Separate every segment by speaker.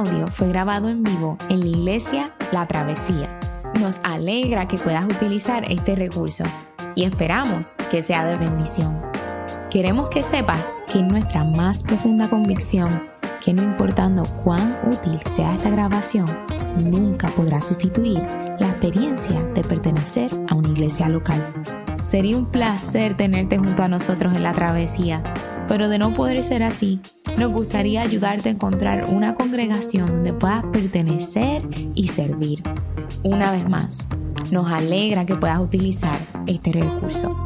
Speaker 1: audio fue grabado en vivo en la iglesia La Travesía. Nos alegra que puedas utilizar este recurso y esperamos que sea de bendición. Queremos que sepas que nuestra más profunda convicción que no importando cuán útil sea esta grabación, nunca podrá sustituir la experiencia de pertenecer a una iglesia local. Sería un placer tenerte junto a nosotros en la travesía, pero de no poder ser así, nos gustaría ayudarte a encontrar una congregación donde puedas pertenecer y servir. Una vez más, nos alegra que puedas utilizar este recurso.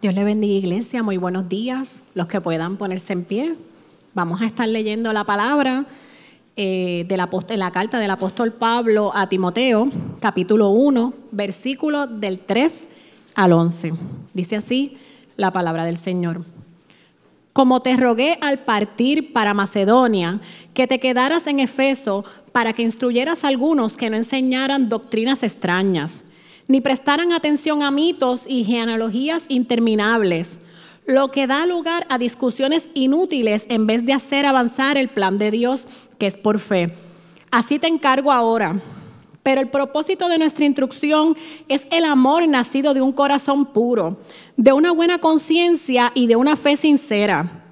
Speaker 2: Dios le bendiga iglesia, muy buenos días, los que puedan ponerse en pie. Vamos a estar leyendo la palabra eh, de la, en la carta del apóstol Pablo a Timoteo, capítulo 1, versículo del 3 al 11. Dice así la palabra del Señor. Como te rogué al partir para Macedonia, que te quedaras en Efeso para que instruyeras a algunos que no enseñaran doctrinas extrañas ni prestaran atención a mitos y genealogías interminables, lo que da lugar a discusiones inútiles en vez de hacer avanzar el plan de Dios que es por fe. Así te encargo ahora. Pero el propósito de nuestra instrucción es el amor nacido de un corazón puro, de una buena conciencia y de una fe sincera.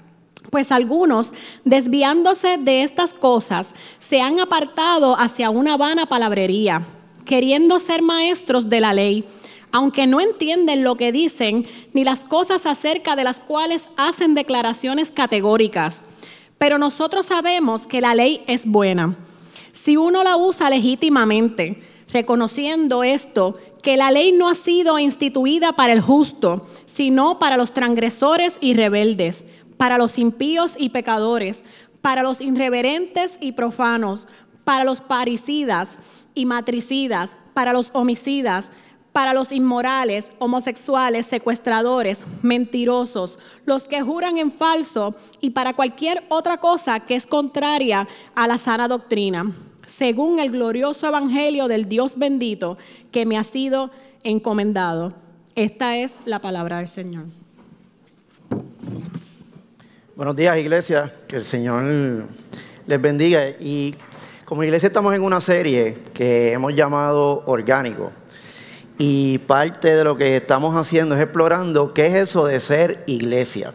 Speaker 2: Pues algunos, desviándose de estas cosas, se han apartado hacia una vana palabrería queriendo ser maestros de la ley, aunque no entienden lo que dicen ni las cosas acerca de las cuales hacen declaraciones categóricas. Pero nosotros sabemos que la ley es buena. Si uno la usa legítimamente, reconociendo esto, que la ley no ha sido instituida para el justo, sino para los transgresores y rebeldes, para los impíos y pecadores, para los irreverentes y profanos, para los parricidas, y matricidas, para los homicidas, para los inmorales, homosexuales, secuestradores, mentirosos, los que juran en falso y para cualquier otra cosa que es contraria a la sana doctrina, según el glorioso evangelio del Dios bendito que me ha sido encomendado. Esta es la palabra del Señor.
Speaker 3: Buenos días, iglesia. Que el Señor les bendiga y como iglesia estamos en una serie que hemos llamado Orgánico. Y parte de lo que estamos haciendo es explorando qué es eso de ser iglesia.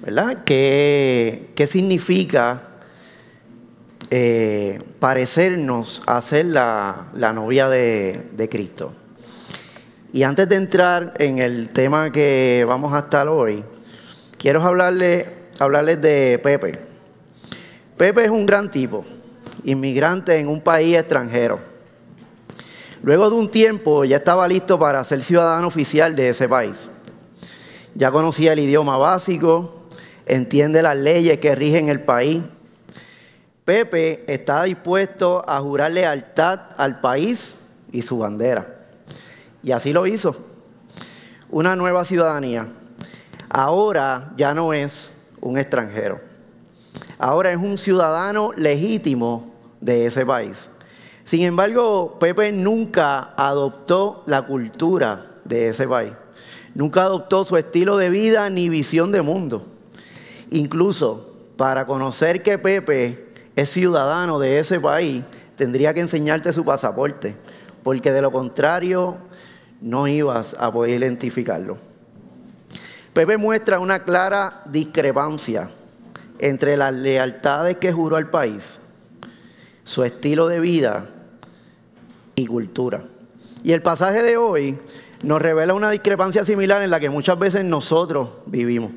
Speaker 3: ¿Verdad? ¿Qué, qué significa eh, parecernos a ser la, novia de, de Cristo? Y antes de entrar en el tema que vamos a estar hoy, quiero hablarle, hablarles de Pepe. Pepe es un gran tipo inmigrante en un país extranjero. Luego de un tiempo ya estaba listo para ser ciudadano oficial de ese país. Ya conocía el idioma básico, entiende las leyes que rigen el país. Pepe está dispuesto a jurar lealtad al país y su bandera. Y así lo hizo. Una nueva ciudadanía. Ahora ya no es un extranjero. Ahora es un ciudadano legítimo de ese país. Sin embargo, Pepe nunca adoptó la cultura de ese país. Nunca adoptó su estilo de vida ni visión de mundo. Incluso para conocer que Pepe es ciudadano de ese país, tendría que enseñarte su pasaporte, porque de lo contrario no ibas a poder identificarlo. Pepe muestra una clara discrepancia entre las lealtades que juró al país su estilo de vida y cultura. Y el pasaje de hoy nos revela una discrepancia similar en la que muchas veces nosotros vivimos,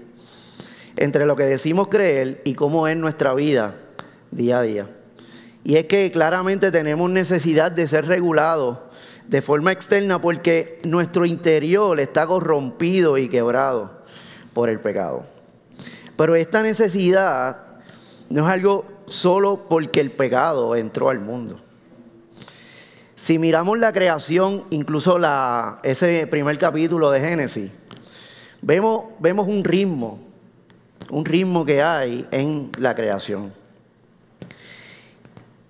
Speaker 3: entre lo que decimos creer y cómo es nuestra vida día a día. Y es que claramente tenemos necesidad de ser regulados de forma externa porque nuestro interior está corrompido y quebrado por el pecado. Pero esta necesidad no es algo solo porque el pecado entró al mundo. Si miramos la creación, incluso ese primer capítulo de Génesis, vemos, vemos un ritmo, un ritmo que hay en la creación.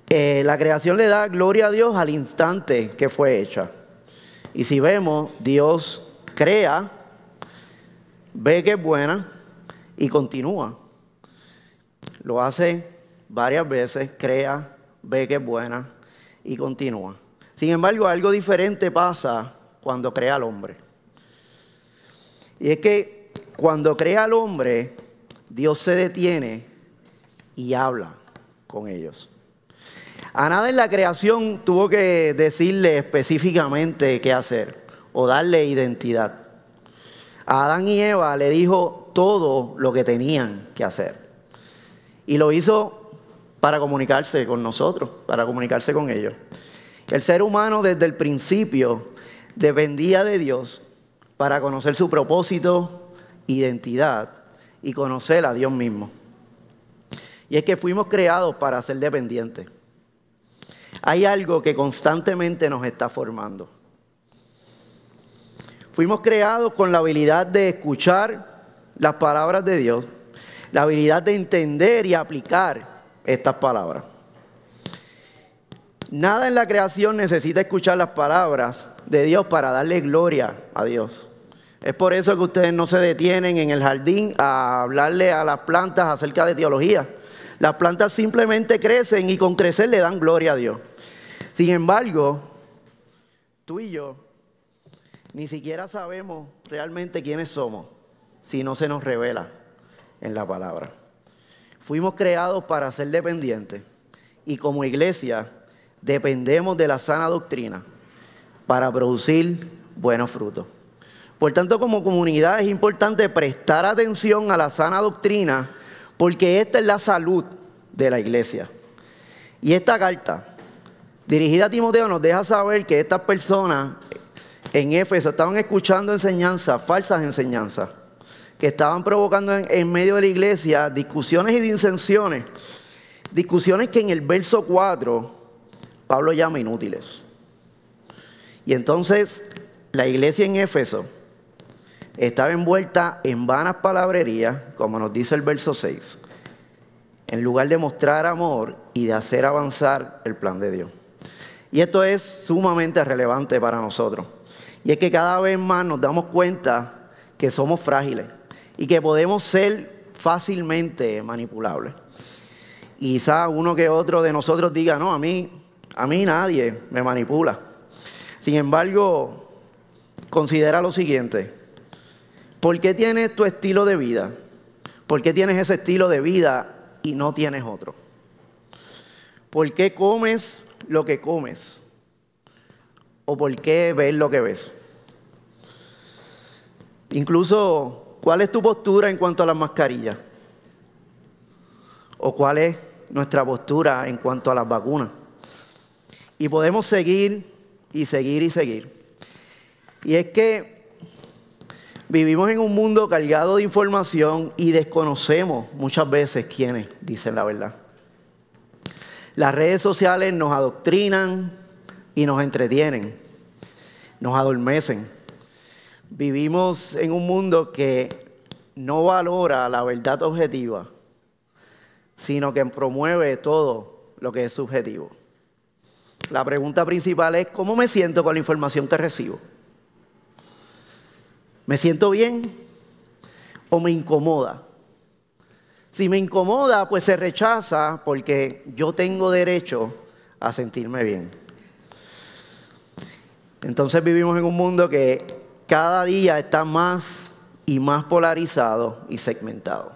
Speaker 3: Eh, la creación le da gloria a Dios al instante que fue hecha. Y si vemos, Dios crea, ve que es buena y continúa. Lo hace varias veces, crea, ve que es buena y continúa. Sin embargo, algo diferente pasa cuando crea al hombre. Y es que cuando crea al hombre, Dios se detiene y habla con ellos. A nada en la creación tuvo que decirle específicamente qué hacer o darle identidad. A Adán y Eva le dijo todo lo que tenían que hacer. Y lo hizo para comunicarse con nosotros, para comunicarse con ellos. El ser humano desde el principio dependía de Dios para conocer su propósito, identidad y conocer a Dios mismo. Y es que fuimos creados para ser dependientes. Hay algo que constantemente nos está formando. Fuimos creados con la habilidad de escuchar las palabras de Dios, la habilidad de entender y aplicar estas palabras. Nada en la creación necesita escuchar las palabras de Dios para darle gloria a Dios. Es por eso que ustedes no se detienen en el jardín a hablarle a las plantas acerca de teología. Las plantas simplemente crecen y con crecer le dan gloria a Dios. Sin embargo, tú y yo ni siquiera sabemos realmente quiénes somos si no se nos revela en la palabra. Fuimos creados para ser dependientes y como iglesia dependemos de la sana doctrina para producir buenos frutos. Por tanto, como comunidad es importante prestar atención a la sana doctrina porque esta es la salud de la iglesia. Y esta carta, dirigida a Timoteo, nos deja saber que estas personas en Éfeso estaban escuchando enseñanzas, falsas enseñanzas, que estaban provocando en, medio de la iglesia discusiones y disensiones. Discusiones que en el verso 4 Pablo llama inútiles. Y entonces la iglesia en Éfeso estaba envuelta en vanas palabrerías, como nos dice el verso 6, en lugar de mostrar amor y de hacer avanzar el plan de Dios. Y esto es sumamente relevante para nosotros. Y es que cada vez más nos damos cuenta que somos frágiles y que podemos ser fácilmente manipulables. Y quizá uno que otro de nosotros diga, no, a mí, a mí nadie me manipula. Sin embargo, considera lo siguiente. ¿Por qué tienes tu estilo de vida? ¿Por qué tienes ese estilo de vida y no tienes otro? ¿Por qué comes lo que comes? ¿O por qué ves lo que ves? Incluso, ¿cuál es tu postura en cuanto a las mascarillas? ¿O cuál es nuestra postura en cuanto a las vacunas? Y podemos seguir y seguir y seguir. Y es que Vivimos en un mundo cargado de información y desconocemos muchas veces quiénes dicen la verdad. Las redes sociales nos adoctrinan y nos entretienen, nos adormecen. Vivimos en un mundo que no valora la verdad objetiva, sino que promueve todo lo que es subjetivo. La pregunta principal es, ¿cómo me siento con la información que recibo? ¿Me siento bien o me incomoda? Si me incomoda, pues se rechaza porque yo tengo derecho a sentirme bien. Entonces vivimos en un mundo que cada día está más y más polarizado y segmentado.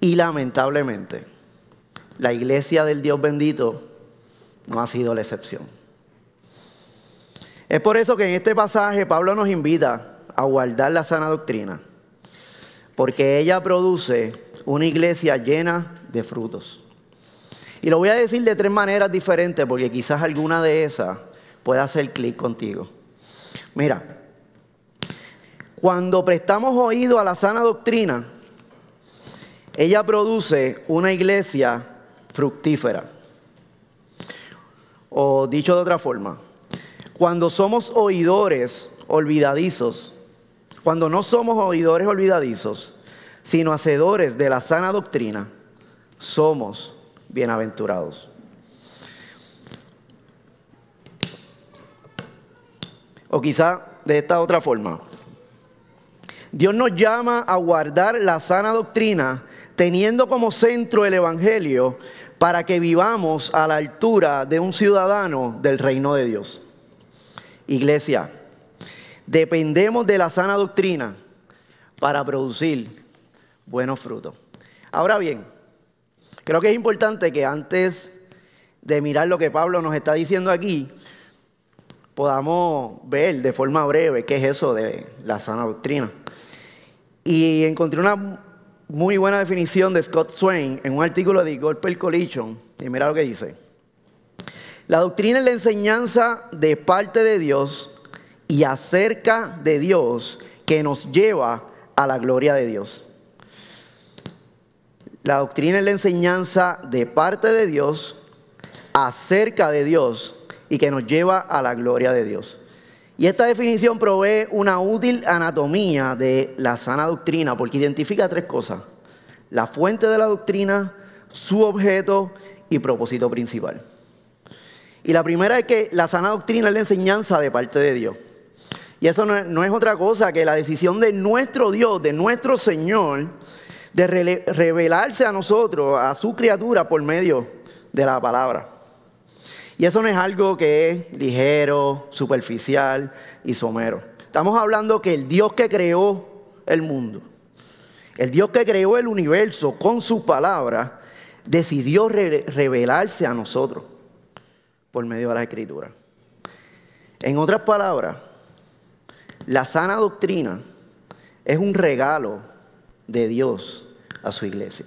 Speaker 3: Y lamentablemente, la iglesia del Dios bendito no ha sido la excepción. Es por eso que en este pasaje Pablo nos invita a guardar la sana doctrina, porque ella produce una iglesia llena de frutos. Y lo voy a decir de tres maneras diferentes, porque quizás alguna de esas pueda hacer clic contigo. Mira, cuando prestamos oído a la sana doctrina, ella produce una iglesia fructífera. O dicho de otra forma, cuando somos oidores olvidadizos, cuando no somos oidores olvidadizos, sino hacedores de la sana doctrina, somos bienaventurados. O quizá de esta otra forma. Dios nos llama a guardar la sana doctrina teniendo como centro el Evangelio para que vivamos a la altura de un ciudadano del reino de Dios. Iglesia, dependemos de la sana doctrina para producir buenos frutos. Ahora bien, creo que es importante que antes de mirar lo que Pablo nos está diciendo aquí, podamos ver de forma breve qué es eso de la sana doctrina. Y encontré una muy buena definición de Scott Swain en un artículo de Gospel Collision. Y mira lo que dice. La doctrina es la enseñanza de parte de Dios y acerca de Dios que nos lleva a la gloria de Dios. La doctrina es la enseñanza de parte de Dios acerca de Dios y que nos lleva a la gloria de Dios. Y esta definición provee una útil anatomía de la sana doctrina porque identifica tres cosas. La fuente de la doctrina, su objeto y propósito principal. Y la primera es que la sana doctrina es la enseñanza de parte de Dios. Y eso no es, otra cosa que la decisión de nuestro Dios, de nuestro Señor, de revelarse a nosotros, a su criatura, por medio de la palabra. Y eso no es algo que es ligero, superficial y somero. Estamos hablando que el Dios que creó el mundo, el Dios que creó el universo con su palabra, decidió revelarse a nosotros por medio de la escritura. En otras palabras, la sana doctrina es un regalo de Dios a su iglesia.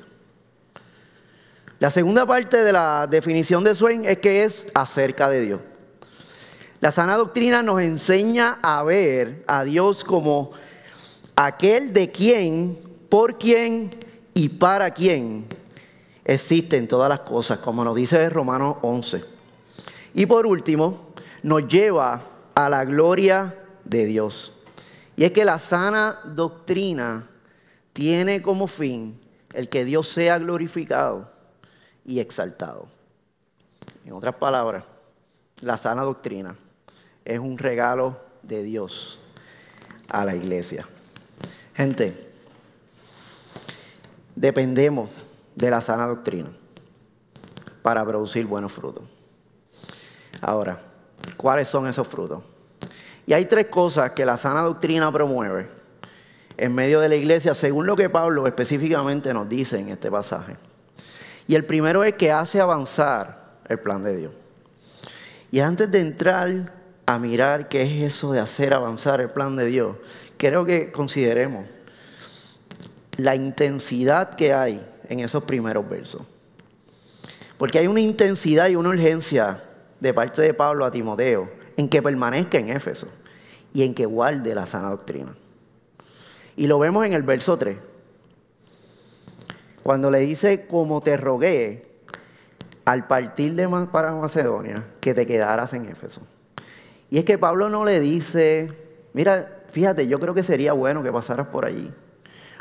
Speaker 3: La segunda parte de la definición de Swain es que es acerca de Dios. La sana doctrina nos enseña a ver a Dios como aquel de quien, por quien y para quien existen todas las cosas, como nos dice Romanos 11. Y por último, nos lleva a la gloria de Dios. Y es que la sana doctrina tiene como fin el que Dios sea glorificado y exaltado. En otras palabras, la sana doctrina es un regalo de Dios a la iglesia. Gente, dependemos de la sana doctrina para producir buenos frutos. Ahora, ¿cuáles son esos frutos? Y hay tres cosas que la sana doctrina promueve en medio de la iglesia, según lo que Pablo específicamente nos dice en este pasaje. Y el primero es que hace avanzar el plan de Dios. Y antes de entrar a mirar qué es eso de hacer avanzar el plan de Dios, quiero que consideremos la intensidad que hay en esos primeros versos. Porque hay una intensidad y una urgencia de parte de Pablo a Timoteo en que permanezca en Éfeso y en que guarde la sana doctrina. Y lo vemos en el verso 3 cuando le dice, como te rogué al partir de para Macedonia, que te quedaras en Éfeso. Y es que Pablo no le dice, mira, fíjate, yo creo que sería bueno que pasaras por allí.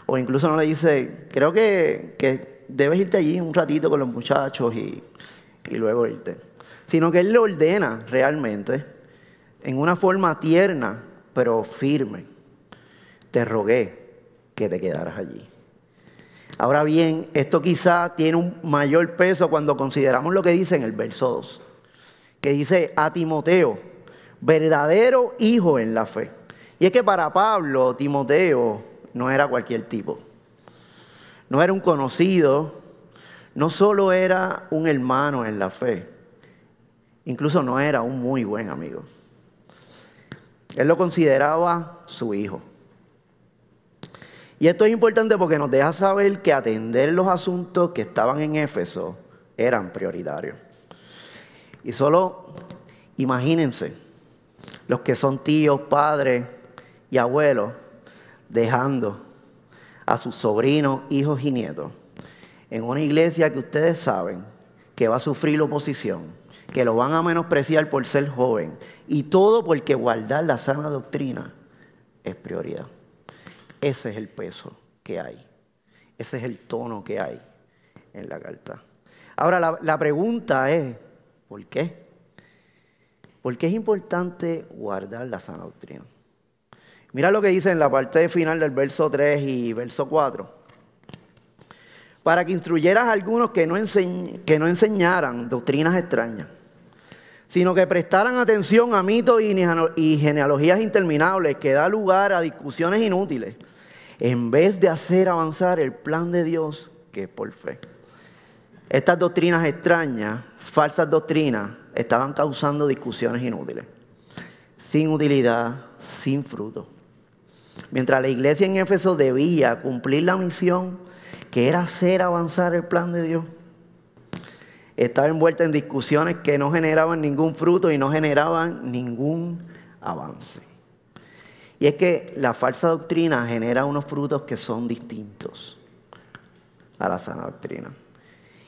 Speaker 3: O incluso no le dice, creo que, que debes irte allí un ratito con los muchachos y, y luego irte. Sino que él le ordena realmente, en una forma tierna, pero firme, te rogué que te quedaras allí. Ahora bien, esto quizá tiene un mayor peso cuando consideramos lo que dice en el verso 2, que dice a Timoteo, verdadero hijo en la fe. Y es que para Pablo, Timoteo no era cualquier tipo, no era un conocido, no solo era un hermano en la fe, incluso no era un muy buen amigo. Él lo consideraba su hijo. Y esto es importante porque nos deja saber que atender los asuntos que estaban en Éfeso eran prioritarios. Y solo imagínense los que son tíos, padres y abuelos dejando a sus sobrinos, hijos y nietos en una iglesia que ustedes saben que va a sufrir oposición, que lo van a menospreciar por ser joven y todo porque guardar la sana doctrina es prioridad. Ese es el peso que hay. Ese es el tono que hay en la carta. Ahora, la, pregunta es, ¿por qué? ¿Por qué es importante guardar la sana doctrina? Mira lo que dice en la parte final del verso 3 y verso 4. Para que instruyeras a algunos que no, que no enseñaran doctrinas extrañas, sino que prestaran atención a mitos y genealogías interminables que da lugar a discusiones inútiles, en vez de hacer avanzar el plan de Dios que es por fe. Estas doctrinas extrañas, falsas doctrinas, estaban causando discusiones inútiles, sin utilidad, sin fruto. Mientras la iglesia en Éfeso debía cumplir la misión que era hacer avanzar el plan de Dios, estaba envuelta en discusiones que no generaban ningún fruto y no generaban ningún avance. Y es que la falsa doctrina genera unos frutos que son distintos a la sana doctrina.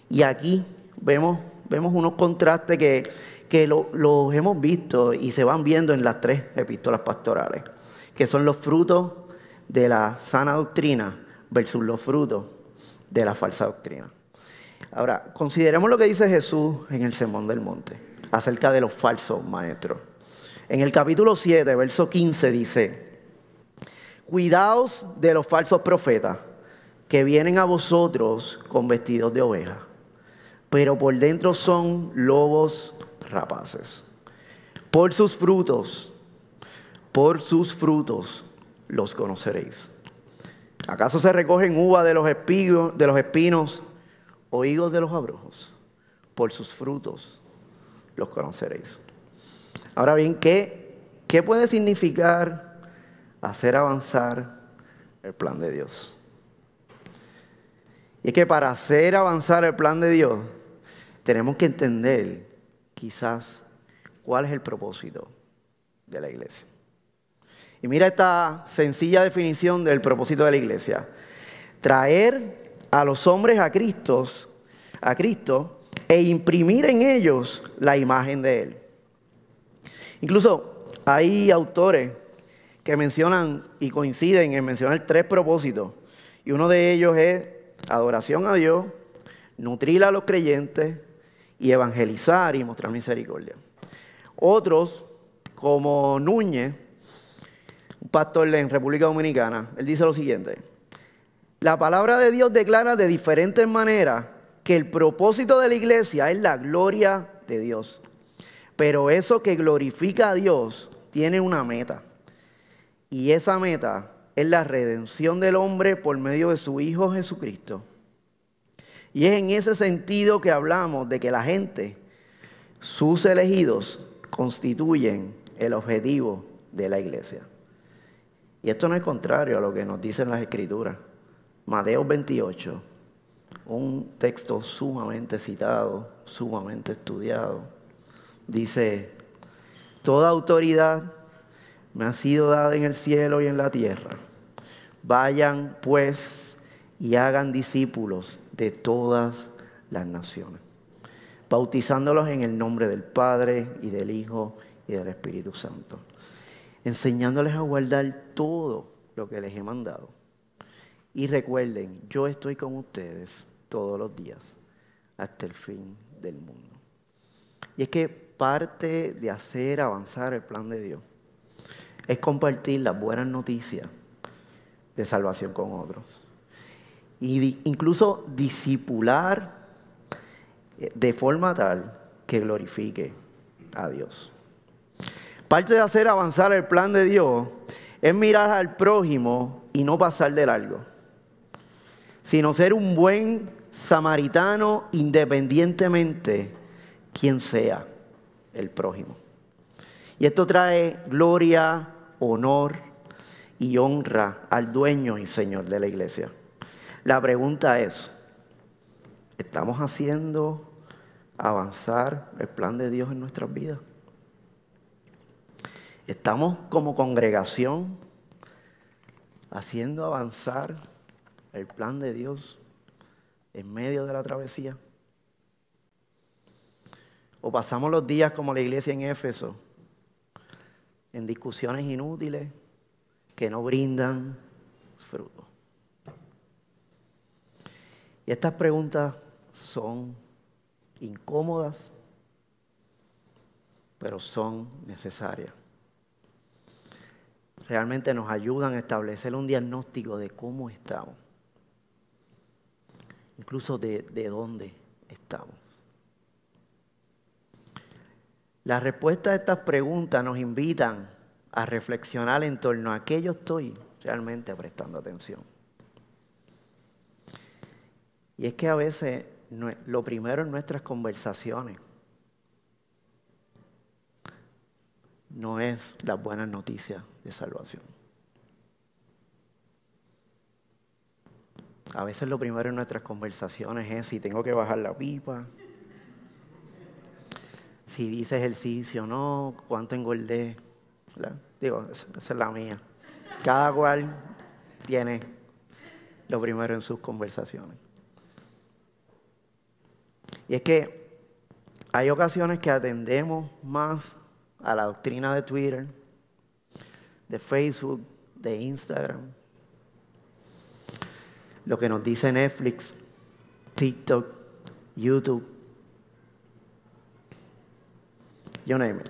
Speaker 3: Y aquí vemos, vemos unos contrastes que, que los hemos visto y se van viendo en las tres epístolas pastorales, que son los frutos de la sana doctrina versus los frutos de la falsa doctrina. Ahora, consideremos lo que dice Jesús en el Sermón del Monte acerca de los falsos maestros. En el capítulo 7, verso 15 dice, cuidaos de los falsos profetas que vienen a vosotros con vestidos de oveja, pero por dentro son lobos rapaces. Por sus frutos, por sus frutos los conoceréis. ¿Acaso se recogen uvas de los, espigos, de los espinos o de los abrojos? Por sus frutos los conoceréis. Ahora bien, ¿qué, qué puede significar hacer avanzar el plan de Dios? Y es que para hacer avanzar el plan de Dios, tenemos que entender quizás cuál es el propósito de la iglesia. Y mira esta sencilla definición del propósito de la iglesia. Traer a los hombres a Cristo, a Cristo e imprimir en ellos la imagen de Él. Incluso hay autores que mencionan y coinciden en mencionar tres propósitos. Y uno de ellos es adoración a Dios, nutrir a los creyentes y evangelizar y mostrar misericordia. Otros, como Núñez, un pastor en República Dominicana, él dice lo siguiente, la palabra de Dios declara de diferentes maneras que el propósito de la iglesia es la gloria de Dios. Pero eso que glorifica a Dios tiene una meta. Y esa meta es la redención del hombre por medio de su Hijo Jesucristo. Y es en ese sentido que hablamos de que la gente, sus elegidos, constituyen el objetivo de la iglesia. Y esto no es contrario a lo que nos dicen las escrituras. Mateo 28, un texto sumamente citado, sumamente estudiado, dice, toda autoridad me ha sido dada en el cielo y en la tierra. Vayan pues y hagan discípulos de todas las naciones, bautizándolos en el nombre del Padre y del Hijo y del Espíritu Santo, enseñándoles a guardar todo lo que les he mandado. Y recuerden, yo estoy con ustedes todos los días hasta el fin del mundo. Y es que parte de hacer avanzar el plan de Dios es compartir las buenas noticias de salvación con otros. Y incluso disipular eh, de forma tal que glorifique a Dios. Parte de hacer avanzar el plan de Dios es mirar al prójimo y no pasar de largo, sino ser un buen samaritano independientemente quien sea el prójimo. Y esto trae gloria, honor y honra al dueño y señor de la iglesia. La pregunta es, ¿estamos haciendo avanzar el plan de Dios en nuestras vidas? ¿Estamos como congregación haciendo avanzar el plan de Dios en medio de la travesía? ¿O pasamos los días como la iglesia en Éfeso, en discusiones inútiles, que no brindan fruto. Y estas preguntas son incómodas, pero son necesarias. realmente nos ayudan a establecer un diagnóstico de cómo estamos, incluso de, de dónde estamos. La respuesta a estas preguntas nos invitan a reflexionar en torno a qué yo estoy realmente prestando atención. Y es que a veces lo primero en nuestras conversaciones no es las buenas noticias de salvación. A veces lo primero en nuestras conversaciones es si tengo que bajar la pipa, si dice ejercicio o no, cuánto engordé. Digo, esa es la mía. Cada cual tiene lo primero en sus conversaciones. Y es que hay ocasiones que atendemos más a la doctrina de Twitter, de Facebook, de Instagram, lo que nos dice Netflix, TikTok, YouTube, you name.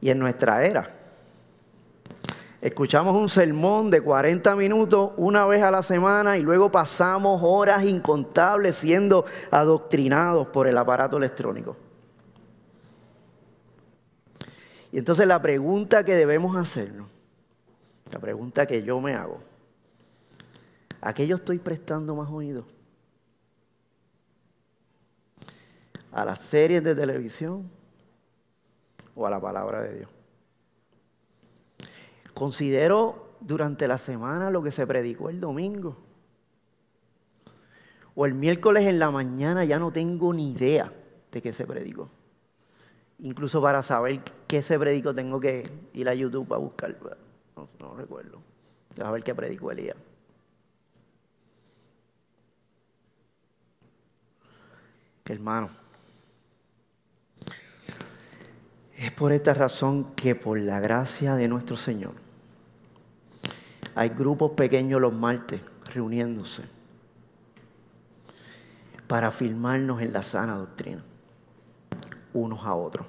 Speaker 3: Y en nuestra era, escuchamos un sermón de 40 minutos una vez a la semana y luego pasamos horas incontables siendo adoctrinados por el aparato electrónico. Y entonces la pregunta que debemos hacernos, la pregunta que yo me hago, ¿a qué yo estoy prestando más oído? ¿A las series de televisión o a la palabra de Dios? Considero durante la semana lo que se predicó el domingo. O el miércoles en la mañana ya no tengo ni idea de qué se predicó. Incluso para saber qué se predicó tengo que ir a YouTube a buscar. No, no recuerdo. A ver qué predicó Elías. Hermano, es por esta razón que por la gracia de nuestro Señor hay grupos pequeños los martes reuniéndose para afirmarnos en la sana doctrina unos a otros.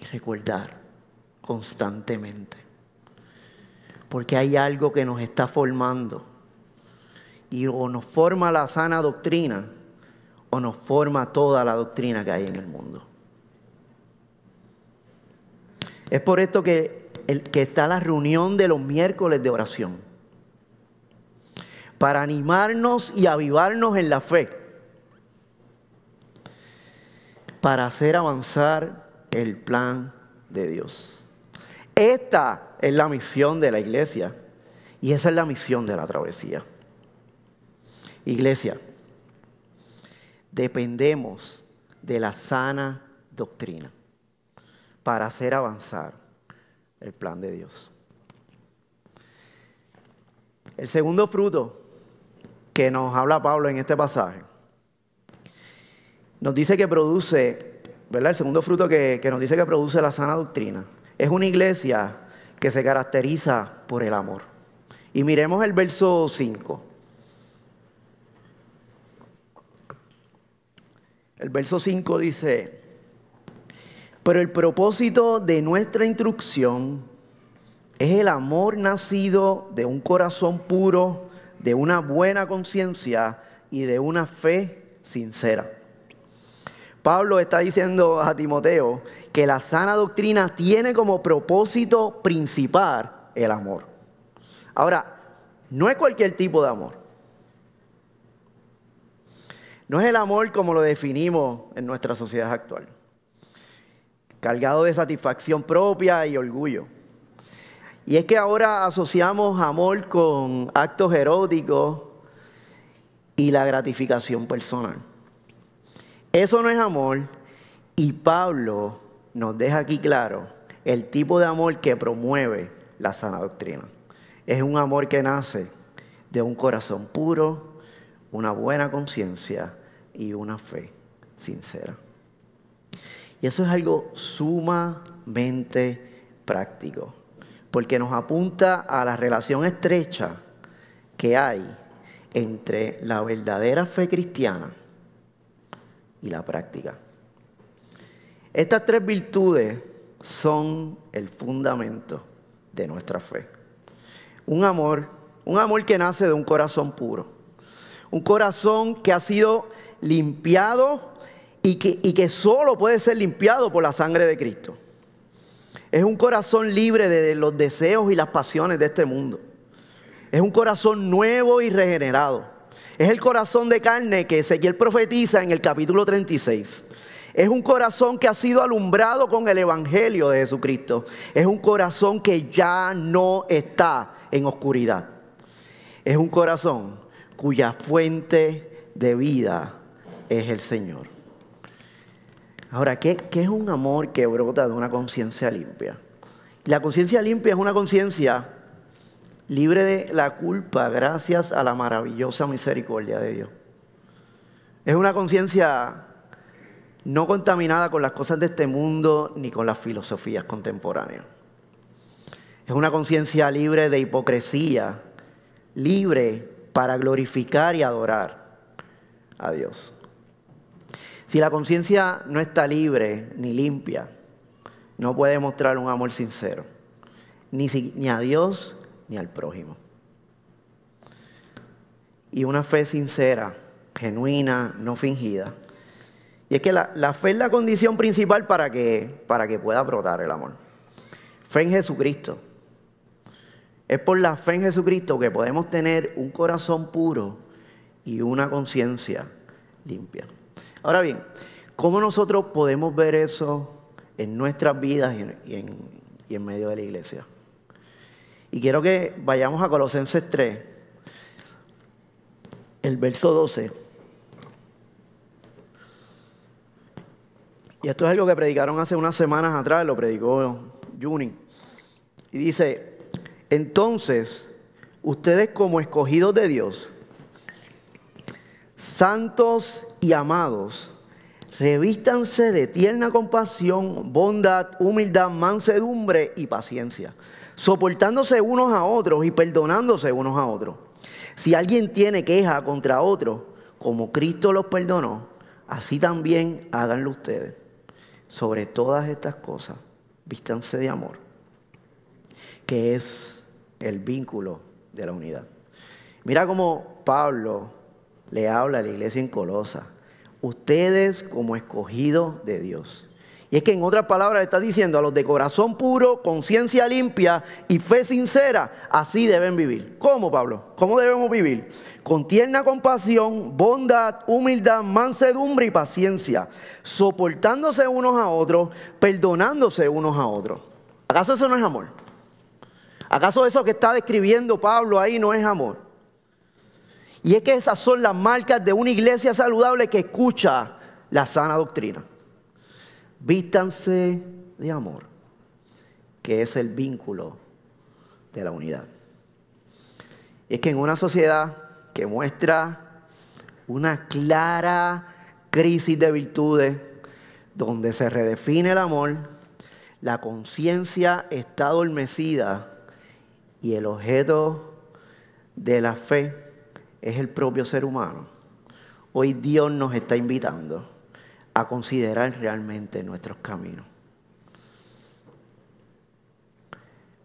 Speaker 3: Y recordar constantemente. Porque hay algo que nos está formando. Y o nos forma la sana doctrina o nos forma toda la doctrina que hay en el mundo. Es por esto que, está la reunión de los miércoles de oración. Para animarnos y avivarnos en la fe para hacer avanzar el plan de Dios. Esta es la misión de la iglesia y esa es la misión de la travesía. Iglesia, dependemos de la sana doctrina para hacer avanzar el plan de Dios. El segundo fruto que nos habla Pablo en este pasaje nos dice que produce, ¿verdad? El segundo fruto que, nos dice que produce la sana doctrina es una iglesia que se caracteriza por el amor. Y miremos el verso 5. El verso 5 dice, pero el propósito de nuestra instrucción es el amor nacido de un corazón puro, de una buena conciencia y de una fe sincera. Pablo está diciendo a Timoteo que la sana doctrina tiene como propósito principal el amor. Ahora, no es cualquier tipo de amor. No es el amor como lo definimos en nuestra sociedad actual, cargado de satisfacción propia y orgullo. Y es que ahora asociamos amor con actos eróticos y la gratificación personal. Eso no es amor y Pablo nos deja aquí claro el tipo de amor que promueve la sana doctrina. Es un amor que nace de un corazón puro, una buena conciencia y una fe sincera. Y eso es algo sumamente práctico, porque nos apunta a la relación estrecha que hay entre la verdadera fe cristiana y la práctica. Estas tres virtudes son el fundamento de nuestra fe. Un amor, un amor que nace de un corazón puro. Un corazón que ha sido limpiado y que, solo puede ser limpiado por la sangre de Cristo. Es un corazón libre de los deseos y las pasiones de este mundo. Es un corazón nuevo y regenerado. Es el corazón de carne que Ezequiel profetiza en el capítulo 36. Es un corazón que ha sido alumbrado con el Evangelio de Jesucristo. Es un corazón que ya no está en oscuridad. Es un corazón cuya fuente de vida es el Señor. Ahora, ¿qué, es un amor que brota de una conciencia limpia? La conciencia limpia es una conciencia libre de la culpa gracias a la maravillosa misericordia de Dios. Es una conciencia no contaminada con las cosas de este mundo ni con las filosofías contemporáneas. Es una conciencia libre de hipocresía, libre para glorificar y adorar a Dios. Si la conciencia no está libre ni limpia, no puede mostrar un amor sincero, ni, a Dios ni al prójimo. Y una fe sincera, genuina, no fingida. Y es que la, la, fe es la condición principal para que, para que pueda brotar el amor. Fe en Jesucristo. Es por la fe en Jesucristo que podemos tener un corazón puro y una conciencia limpia. Ahora bien, ¿cómo nosotros podemos ver eso en nuestras vidas y en, medio de la iglesia? Y quiero que vayamos a Colosenses 3, el verso 12. Y esto es algo que predicaron hace unas semanas atrás, lo predicó Juni. Y dice, entonces, ustedes como escogidos de Dios, santos y amados, revístanse de tierna compasión, bondad, humildad, mansedumbre y paciencia soportándose unos a otros y perdonándose unos a otros. Si alguien tiene queja contra otro, como Cristo los perdonó, así también háganlo ustedes. Sobre todas estas cosas, vístanse de amor, que es el vínculo de la unidad. Mira cómo Pablo le habla a la iglesia en Colosa. Ustedes como escogidos de Dios y es que en otras palabras está diciendo a los de corazón puro, conciencia limpia y fe sincera, así deben vivir. ¿Cómo, Pablo? ¿Cómo debemos vivir? Con tierna compasión, bondad, humildad, mansedumbre y paciencia, soportándose unos a otros, perdonándose unos a otros. ¿Acaso eso no es amor? ¿Acaso eso que está describiendo Pablo ahí no es amor? Y es que esas son las marcas de una iglesia saludable que escucha la sana doctrina. Vístanse de amor, que es el vínculo de la unidad. Es que en una sociedad que muestra una clara crisis de virtudes, donde se redefine el amor, la conciencia está adormecida y el objeto de la fe es el propio ser humano. Hoy Dios nos está invitando a considerar realmente nuestros caminos.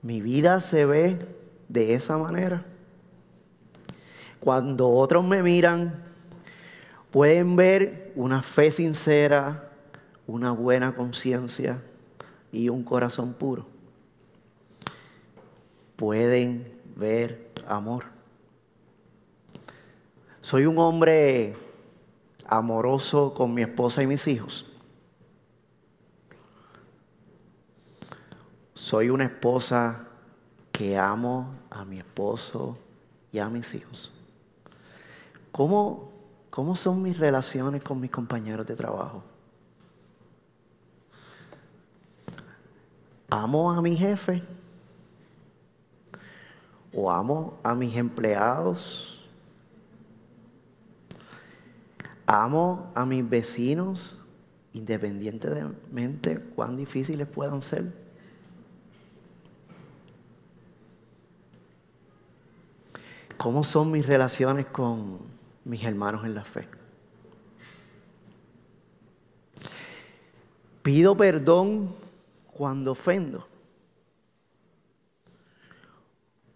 Speaker 3: Mi vida se ve de esa manera. Cuando otros me miran, pueden ver una fe sincera, una buena conciencia y un corazón puro. Pueden ver amor. Soy un hombre amoroso con mi esposa y mis hijos. Soy una esposa que amo a mi esposo y a mis hijos. ¿Cómo, cómo son mis relaciones con mis compañeros de trabajo? ¿Amo a mi jefe? ¿O amo a mis empleados? Amo a mis vecinos independientemente cuán difíciles puedan ser. ¿Cómo son mis relaciones con mis hermanos en la fe? ¿Pido perdón cuando ofendo?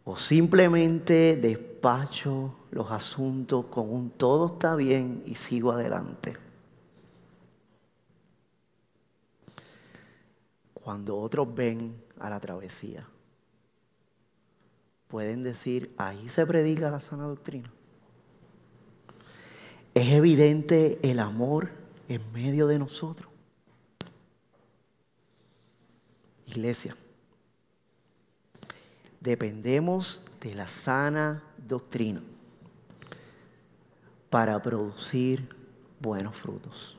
Speaker 3: ¿O simplemente despacho los asuntos con un todo está bien y sigo adelante? Cuando otros ven a la travesía, pueden decir, ahí se predica la sana doctrina. Es evidente el amor en medio de nosotros. Iglesia, dependemos de la sana doctrina para producir buenos frutos.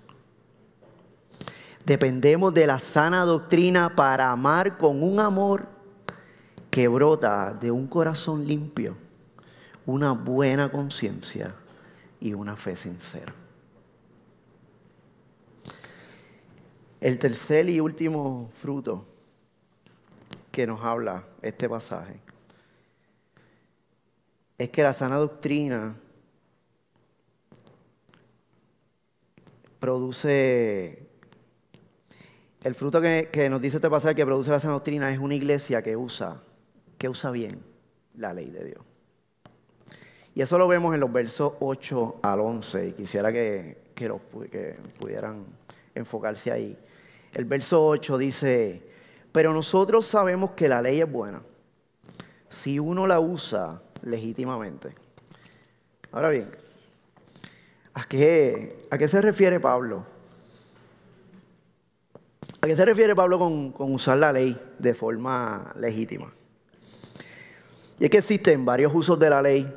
Speaker 3: Dependemos de la sana doctrina para amar con un amor que brota de un corazón limpio, una buena conciencia y una fe sincera. El tercer y último fruto que nos habla este pasaje es que la sana doctrina produce, el fruto que, nos dice este pasaje que produce la sana doctrina es una iglesia que usa, que usa bien la ley de Dios. Y eso lo vemos en los versos 8 al 11, y quisiera que, que, que pudieran enfocarse ahí. El verso 8 dice, pero nosotros sabemos que la ley es buena si uno la usa legítimamente. Ahora bien, ¿a qué, a qué se refiere Pablo? ¿A qué se refiere Pablo con, con usar la ley de forma legítima? Y es que existen varios usos de la ley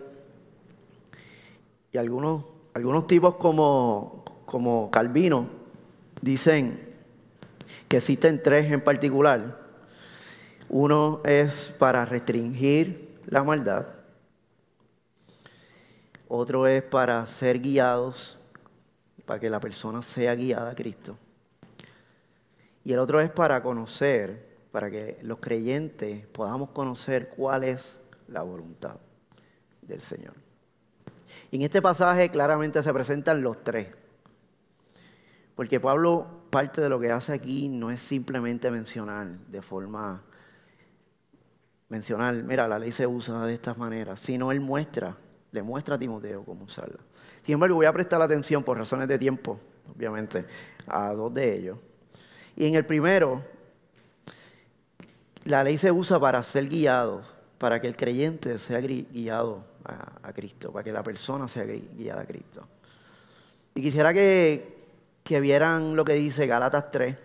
Speaker 3: y algunos, algunos tipos como, como Calvino dicen que existen tres en particular. Uno es para restringir la maldad. Otro es para ser guiados, para que la persona sea guiada a Cristo. Y el otro es para conocer, para que los creyentes podamos conocer cuál es la voluntad del Señor. Y en este pasaje claramente se presentan los tres. Porque Pablo parte de lo que hace aquí no es simplemente mencionar de forma mencionar, mira, la ley se usa de estas maneras, sino él muestra, le muestra a Timoteo cómo usarla. Sin embargo, voy a prestar atención por razones de tiempo, obviamente, a dos de ellos. Y en el primero, la ley se usa para ser guiado, para que el creyente sea guiado a, a Cristo, para que la persona sea guiada a Cristo. Y quisiera que, que vieran lo que dice Galatas 3,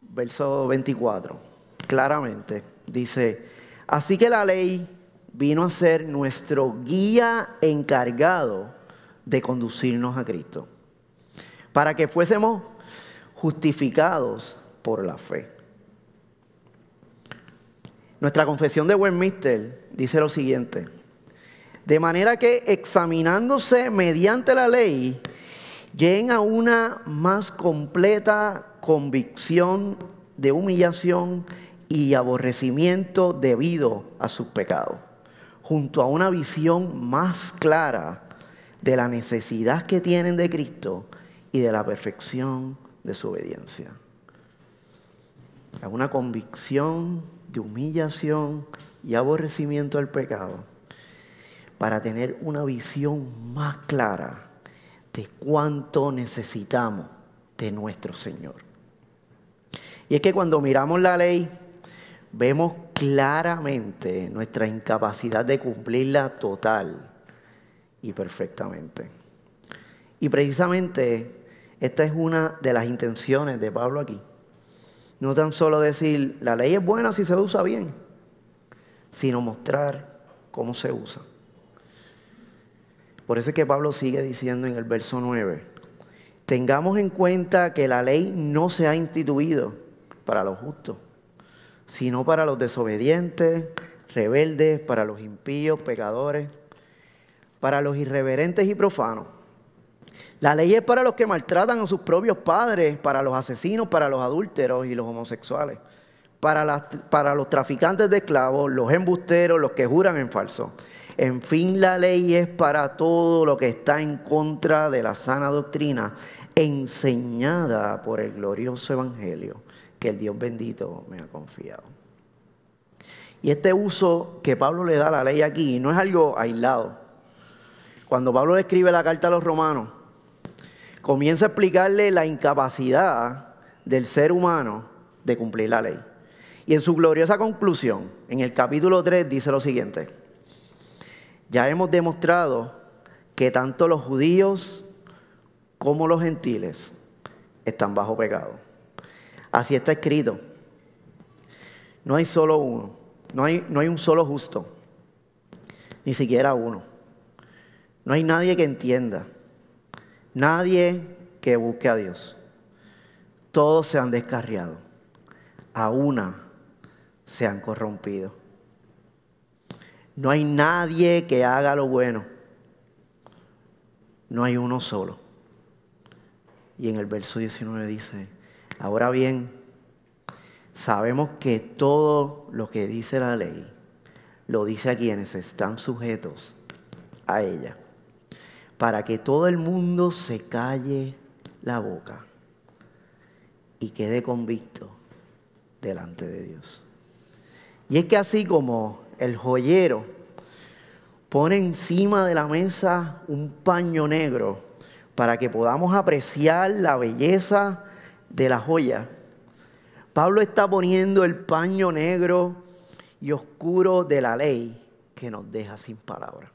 Speaker 3: verso 24, claramente. Dice, así que la ley vino a ser nuestro guía encargado de conducirnos a Cristo, para que fuésemos justificados por la fe. Nuestra confesión de Westminster dice lo siguiente, de manera que examinándose mediante la ley, lleguen a una más completa convicción de humillación y aborrecimiento debido a sus pecados, junto a una visión más clara de la necesidad que tienen de Cristo y de la perfección de su obediencia. A una convicción de humillación y aborrecimiento al pecado para tener una visión más clara de cuánto necesitamos de nuestro Señor. Y es que cuando miramos la ley, vemos claramente nuestra incapacidad de cumplirla total y perfectamente. Y precisamente esta es una de las intenciones de Pablo aquí. No tan solo decir, la ley es buena si se usa bien, sino mostrar cómo se usa. Por eso es que Pablo sigue diciendo en el verso 9, tengamos en cuenta que la ley no se ha instituido para los justos, sino para los desobedientes, rebeldes, para los impíos, pecadores, para los irreverentes y profanos. La ley es para los que maltratan a sus propios padres, para los asesinos, para los adúlteros y los homosexuales, para, para los traficantes de esclavos, los embusteros, los que juran en falso en fin, la ley es para todo lo que está en contra de la sana doctrina enseñada por el glorioso Evangelio, que el Dios bendito me ha confiado. Y este uso que Pablo le da a la ley aquí no es algo aislado. Cuando Pablo escribe la carta a los romanos, comienza a explicarle la incapacidad del ser humano de cumplir la ley. Y en su gloriosa conclusión, en el capítulo 3, dice lo siguiente. Ya hemos demostrado que tanto los judíos como los gentiles están bajo pecado. Así está escrito. No hay solo uno, no hay, no hay un solo justo, ni siquiera uno. No hay nadie que entienda, nadie que busque a Dios. Todos se han descarriado, a una se han corrompido. No hay nadie que haga lo bueno. No hay uno solo. Y en el verso 19 dice, ahora bien, sabemos que todo lo que dice la ley lo dice a quienes están sujetos a ella, para que todo el mundo se calle la boca y quede convicto delante de Dios. Y es que así como el joyero pone encima de la mesa un paño negro para que podamos apreciar la belleza de la joya, Pablo está poniendo el paño negro y oscuro de la ley que nos deja sin palabras.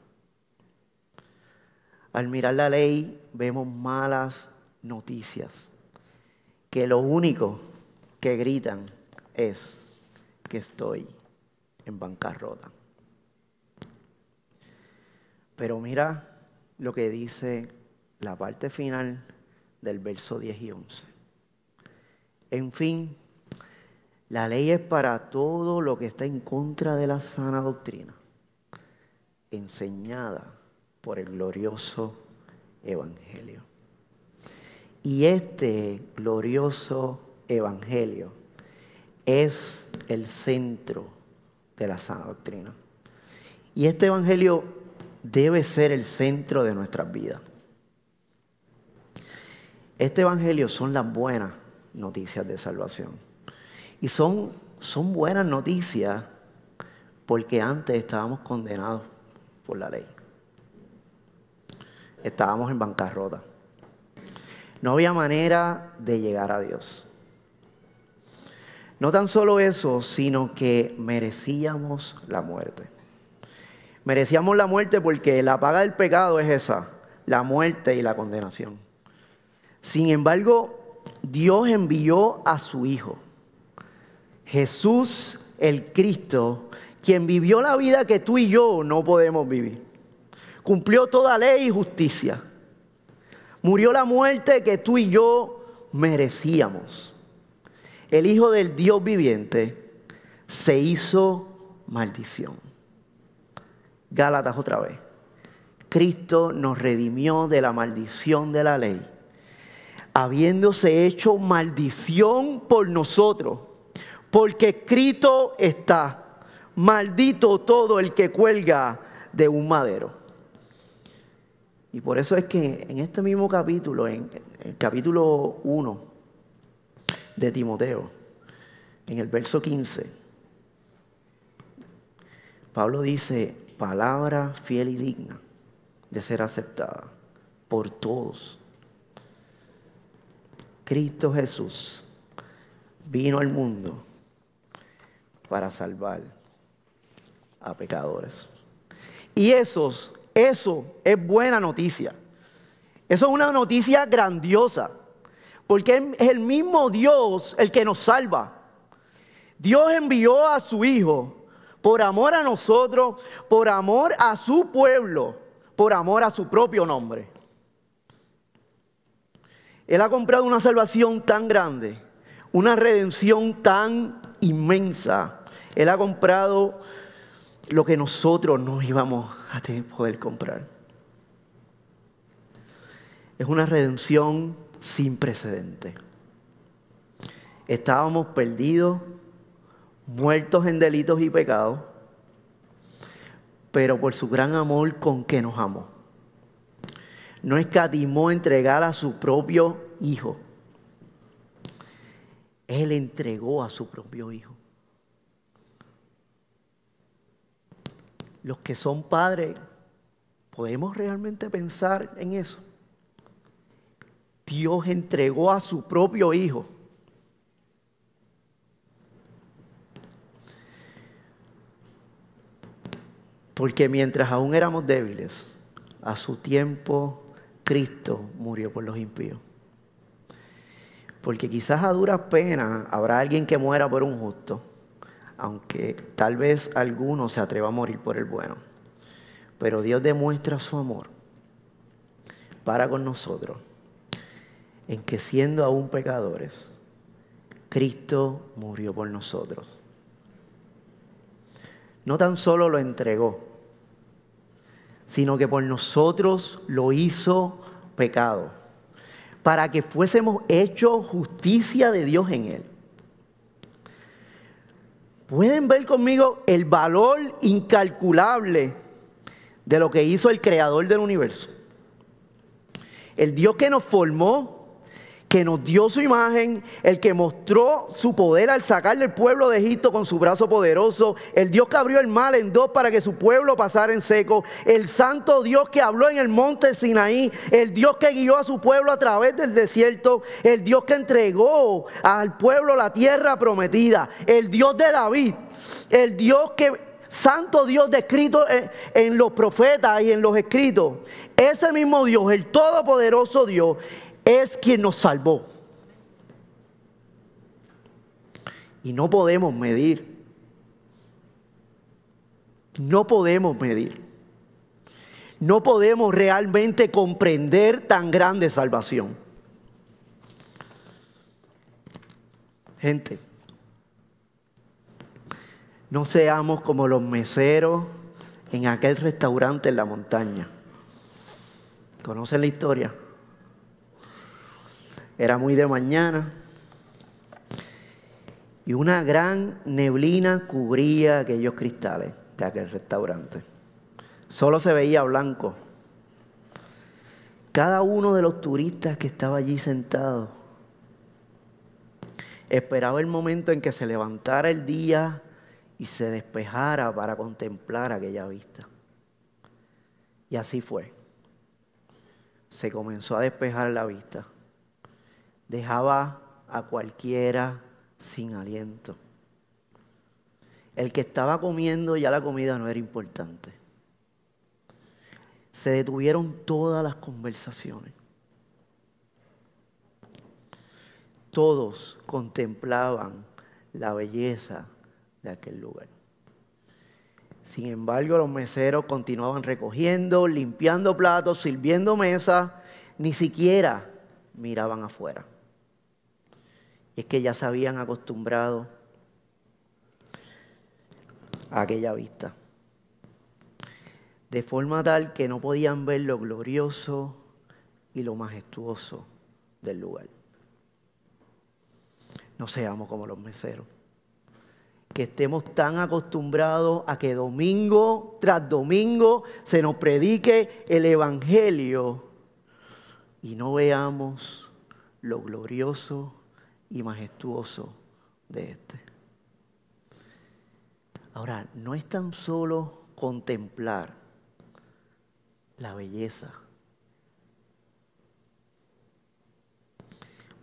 Speaker 3: Al mirar la ley vemos malas noticias, que lo único que gritan es que estoy en bancarrota. Pero mira lo que dice la parte final del verso 10 y 11. En fin, la ley es para todo lo que está en contra de la sana doctrina, enseñada por el glorioso Evangelio. Y este glorioso Evangelio es el centro de la sana doctrina. Y este Evangelio debe ser el centro de nuestras vidas. Este Evangelio son las buenas noticias de salvación. Y son, son buenas noticias porque antes estábamos condenados por la ley. Estábamos en bancarrota. No había manera de llegar a Dios. No tan solo eso, sino que merecíamos la muerte. Merecíamos la muerte porque la paga del pecado es esa, la muerte y la condenación. Sin embargo, Dios envió a su Hijo, Jesús el Cristo, quien vivió la vida que tú y yo no podemos vivir. Cumplió toda ley y justicia. Murió la muerte que tú y yo merecíamos el Hijo del Dios viviente, se hizo maldición. Gálatas otra vez. Cristo nos redimió de la maldición de la ley, habiéndose hecho maldición por nosotros, porque escrito está, maldito todo el que cuelga de un madero. Y por eso es que en este mismo capítulo, en el capítulo 1, de Timoteo, en el verso 15, Pablo dice, palabra fiel y digna de ser aceptada por todos. Cristo Jesús vino al mundo para salvar a pecadores. Y esos, eso es buena noticia. Eso es una noticia grandiosa. Porque es el mismo Dios el que nos salva. Dios envió a su Hijo por amor a nosotros, por amor a su pueblo, por amor a su propio nombre. Él ha comprado una salvación tan grande, una redención tan inmensa. Él ha comprado lo que nosotros no íbamos a poder comprar. Es una redención sin precedente. Estábamos perdidos, muertos en delitos y pecados, pero por su gran amor con que nos amó. No escatimó entregar a su propio Hijo. Él entregó a su propio Hijo. Los que son padres, ¿podemos realmente pensar en eso? Dios entregó a su propio Hijo. Porque mientras aún éramos débiles, a su tiempo Cristo murió por los impíos. Porque quizás a duras penas habrá alguien que muera por un justo, aunque tal vez alguno se atreva a morir por el bueno. Pero Dios demuestra su amor para con nosotros en que siendo aún pecadores, Cristo murió por nosotros. No tan solo lo entregó, sino que por nosotros lo hizo pecado, para que fuésemos hechos justicia de Dios en él. Pueden ver conmigo el valor incalculable de lo que hizo el creador del universo. El Dios que nos formó, que nos dio su imagen, el que mostró su poder al sacar del pueblo de Egipto con su brazo poderoso, el Dios que abrió el mar en dos para que su pueblo pasara en seco, el santo Dios que habló en el monte Sinaí, el Dios que guió a su pueblo a través del desierto, el Dios que entregó al pueblo la tierra prometida, el Dios de David, el Dios que santo Dios descrito en, en, los profetas y en los escritos. Ese mismo Dios, el todopoderoso Dios, es quien nos salvó. Y no podemos medir. No podemos medir. No podemos realmente comprender tan grande salvación. Gente, no seamos como los meseros en aquel restaurante en la montaña. ¿Conocen la historia? Era muy de mañana y una gran neblina cubría aquellos cristales de aquel restaurante. Solo se veía blanco. Cada uno de los turistas que estaba allí sentado esperaba el momento en que se levantara el día y se despejara para contemplar aquella vista. Y así fue. Se comenzó a despejar la vista dejaba a cualquiera sin aliento. El que estaba comiendo ya la comida no era importante. Se detuvieron todas las conversaciones. Todos contemplaban la belleza de aquel lugar. Sin embargo, los meseros continuaban recogiendo, limpiando platos, sirviendo mesas, ni siquiera miraban afuera. Y es que ya se habían acostumbrado a aquella vista. De forma tal que no podían ver lo glorioso y lo majestuoso del lugar. No seamos como los meseros. Que estemos tan acostumbrados a que domingo tras domingo se nos predique el Evangelio y no veamos lo glorioso y majestuoso de este. Ahora, no es tan solo contemplar la belleza,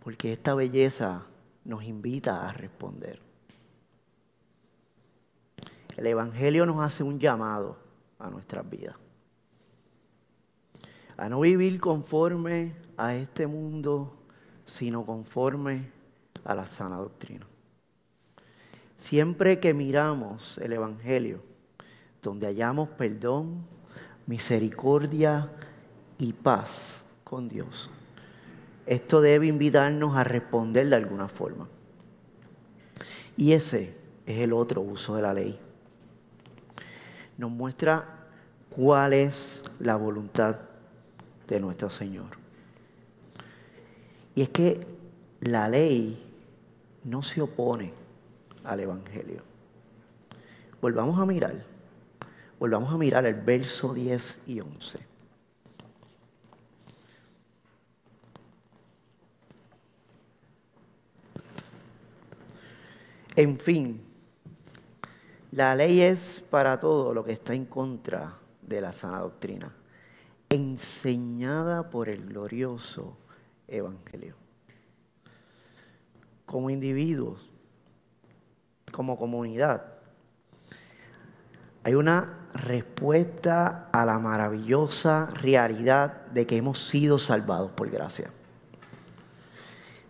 Speaker 3: porque esta belleza nos invita a responder. El Evangelio nos hace un llamado a nuestras vidas. A no vivir conforme a este mundo, sino conforme a la sana doctrina. Siempre que miramos el Evangelio, donde hallamos perdón, misericordia y paz con Dios, esto debe invitarnos a responder de alguna forma. Y ese es el otro uso de la ley. Nos muestra cuál es la voluntad de nuestro Señor. Y es que la ley no se opone al Evangelio. Volvamos a mirar, volvamos a mirar el verso 10 y 11. En fin, la ley es para todo lo que está en contra de la sana doctrina, enseñada por el glorioso Evangelio. Como individuos, como comunidad, hay una respuesta a la maravillosa realidad de que hemos sido salvados por gracia.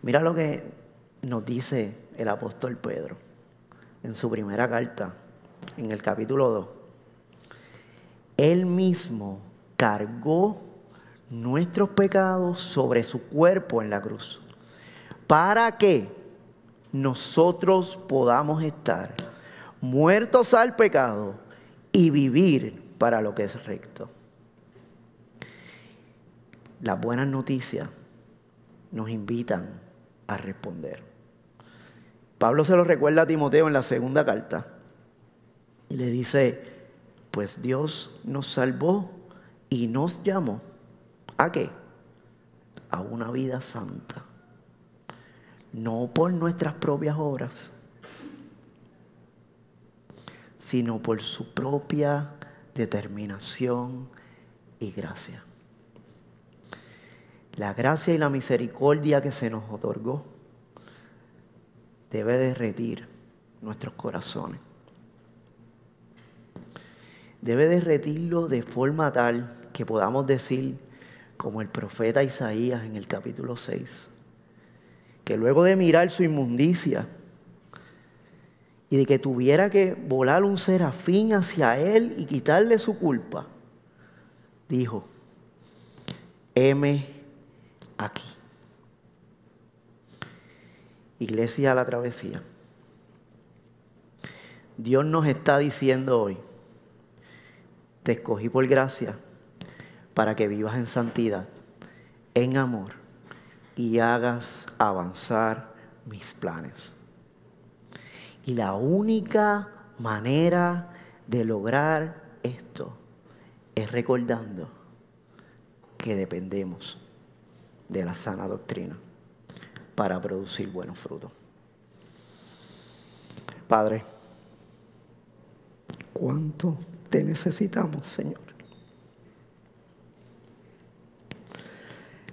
Speaker 3: Mira lo que nos dice el apóstol Pedro en su primera carta, en el capítulo 2. Él mismo cargó nuestros pecados sobre su cuerpo en la cruz, para que nosotros podamos estar muertos al pecado y vivir para lo que es recto. Las buenas noticias nos invitan a responder. Pablo se lo recuerda a Timoteo en la segunda carta y le dice, pues Dios nos salvó y nos llamó. ¿A qué? A una vida santa. No por nuestras propias obras, sino por su propia determinación y gracia. La gracia y la misericordia que se nos otorgó debe derretir nuestros corazones. Debe derretirlo de forma tal que podamos decir, como el profeta Isaías en el capítulo 6, que luego de mirar su inmundicia, y de que tuviera que volar un serafín hacia él y quitarle su culpa, dijo, heme aquí. Iglesia a la travesía. Dios nos está diciendo hoy, te escogí por gracia para que vivas en santidad, en amor y hagas avanzar mis planes. Y la única manera de lograr esto es recordando que dependemos de la sana doctrina para producir buenos frutos. Padre, ¿cuánto te necesitamos, Señor?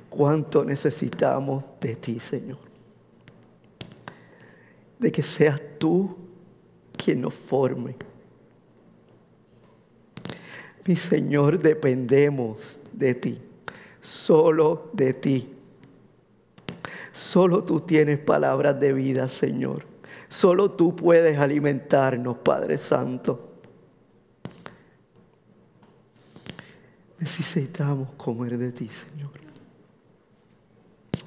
Speaker 3: ¿Cuánto necesitamos de ti, Señor? de que seas tú quien nos forme. Mi Señor, dependemos de ti, solo de ti. Solo tú tienes palabras de vida, Señor. Solo tú puedes alimentarnos, Padre Santo. Necesitamos comer de ti, Señor.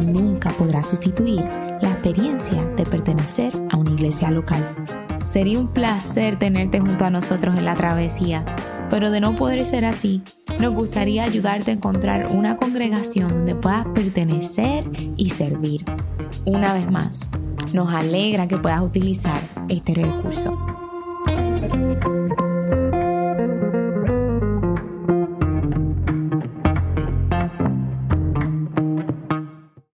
Speaker 1: nunca podrá sustituir la experiencia de pertenecer a una iglesia local. Sería un placer tenerte junto a nosotros en la travesía, pero de no poder ser así, nos gustaría ayudarte a encontrar una congregación donde puedas pertenecer y servir. Una vez más, nos alegra que puedas utilizar este recurso.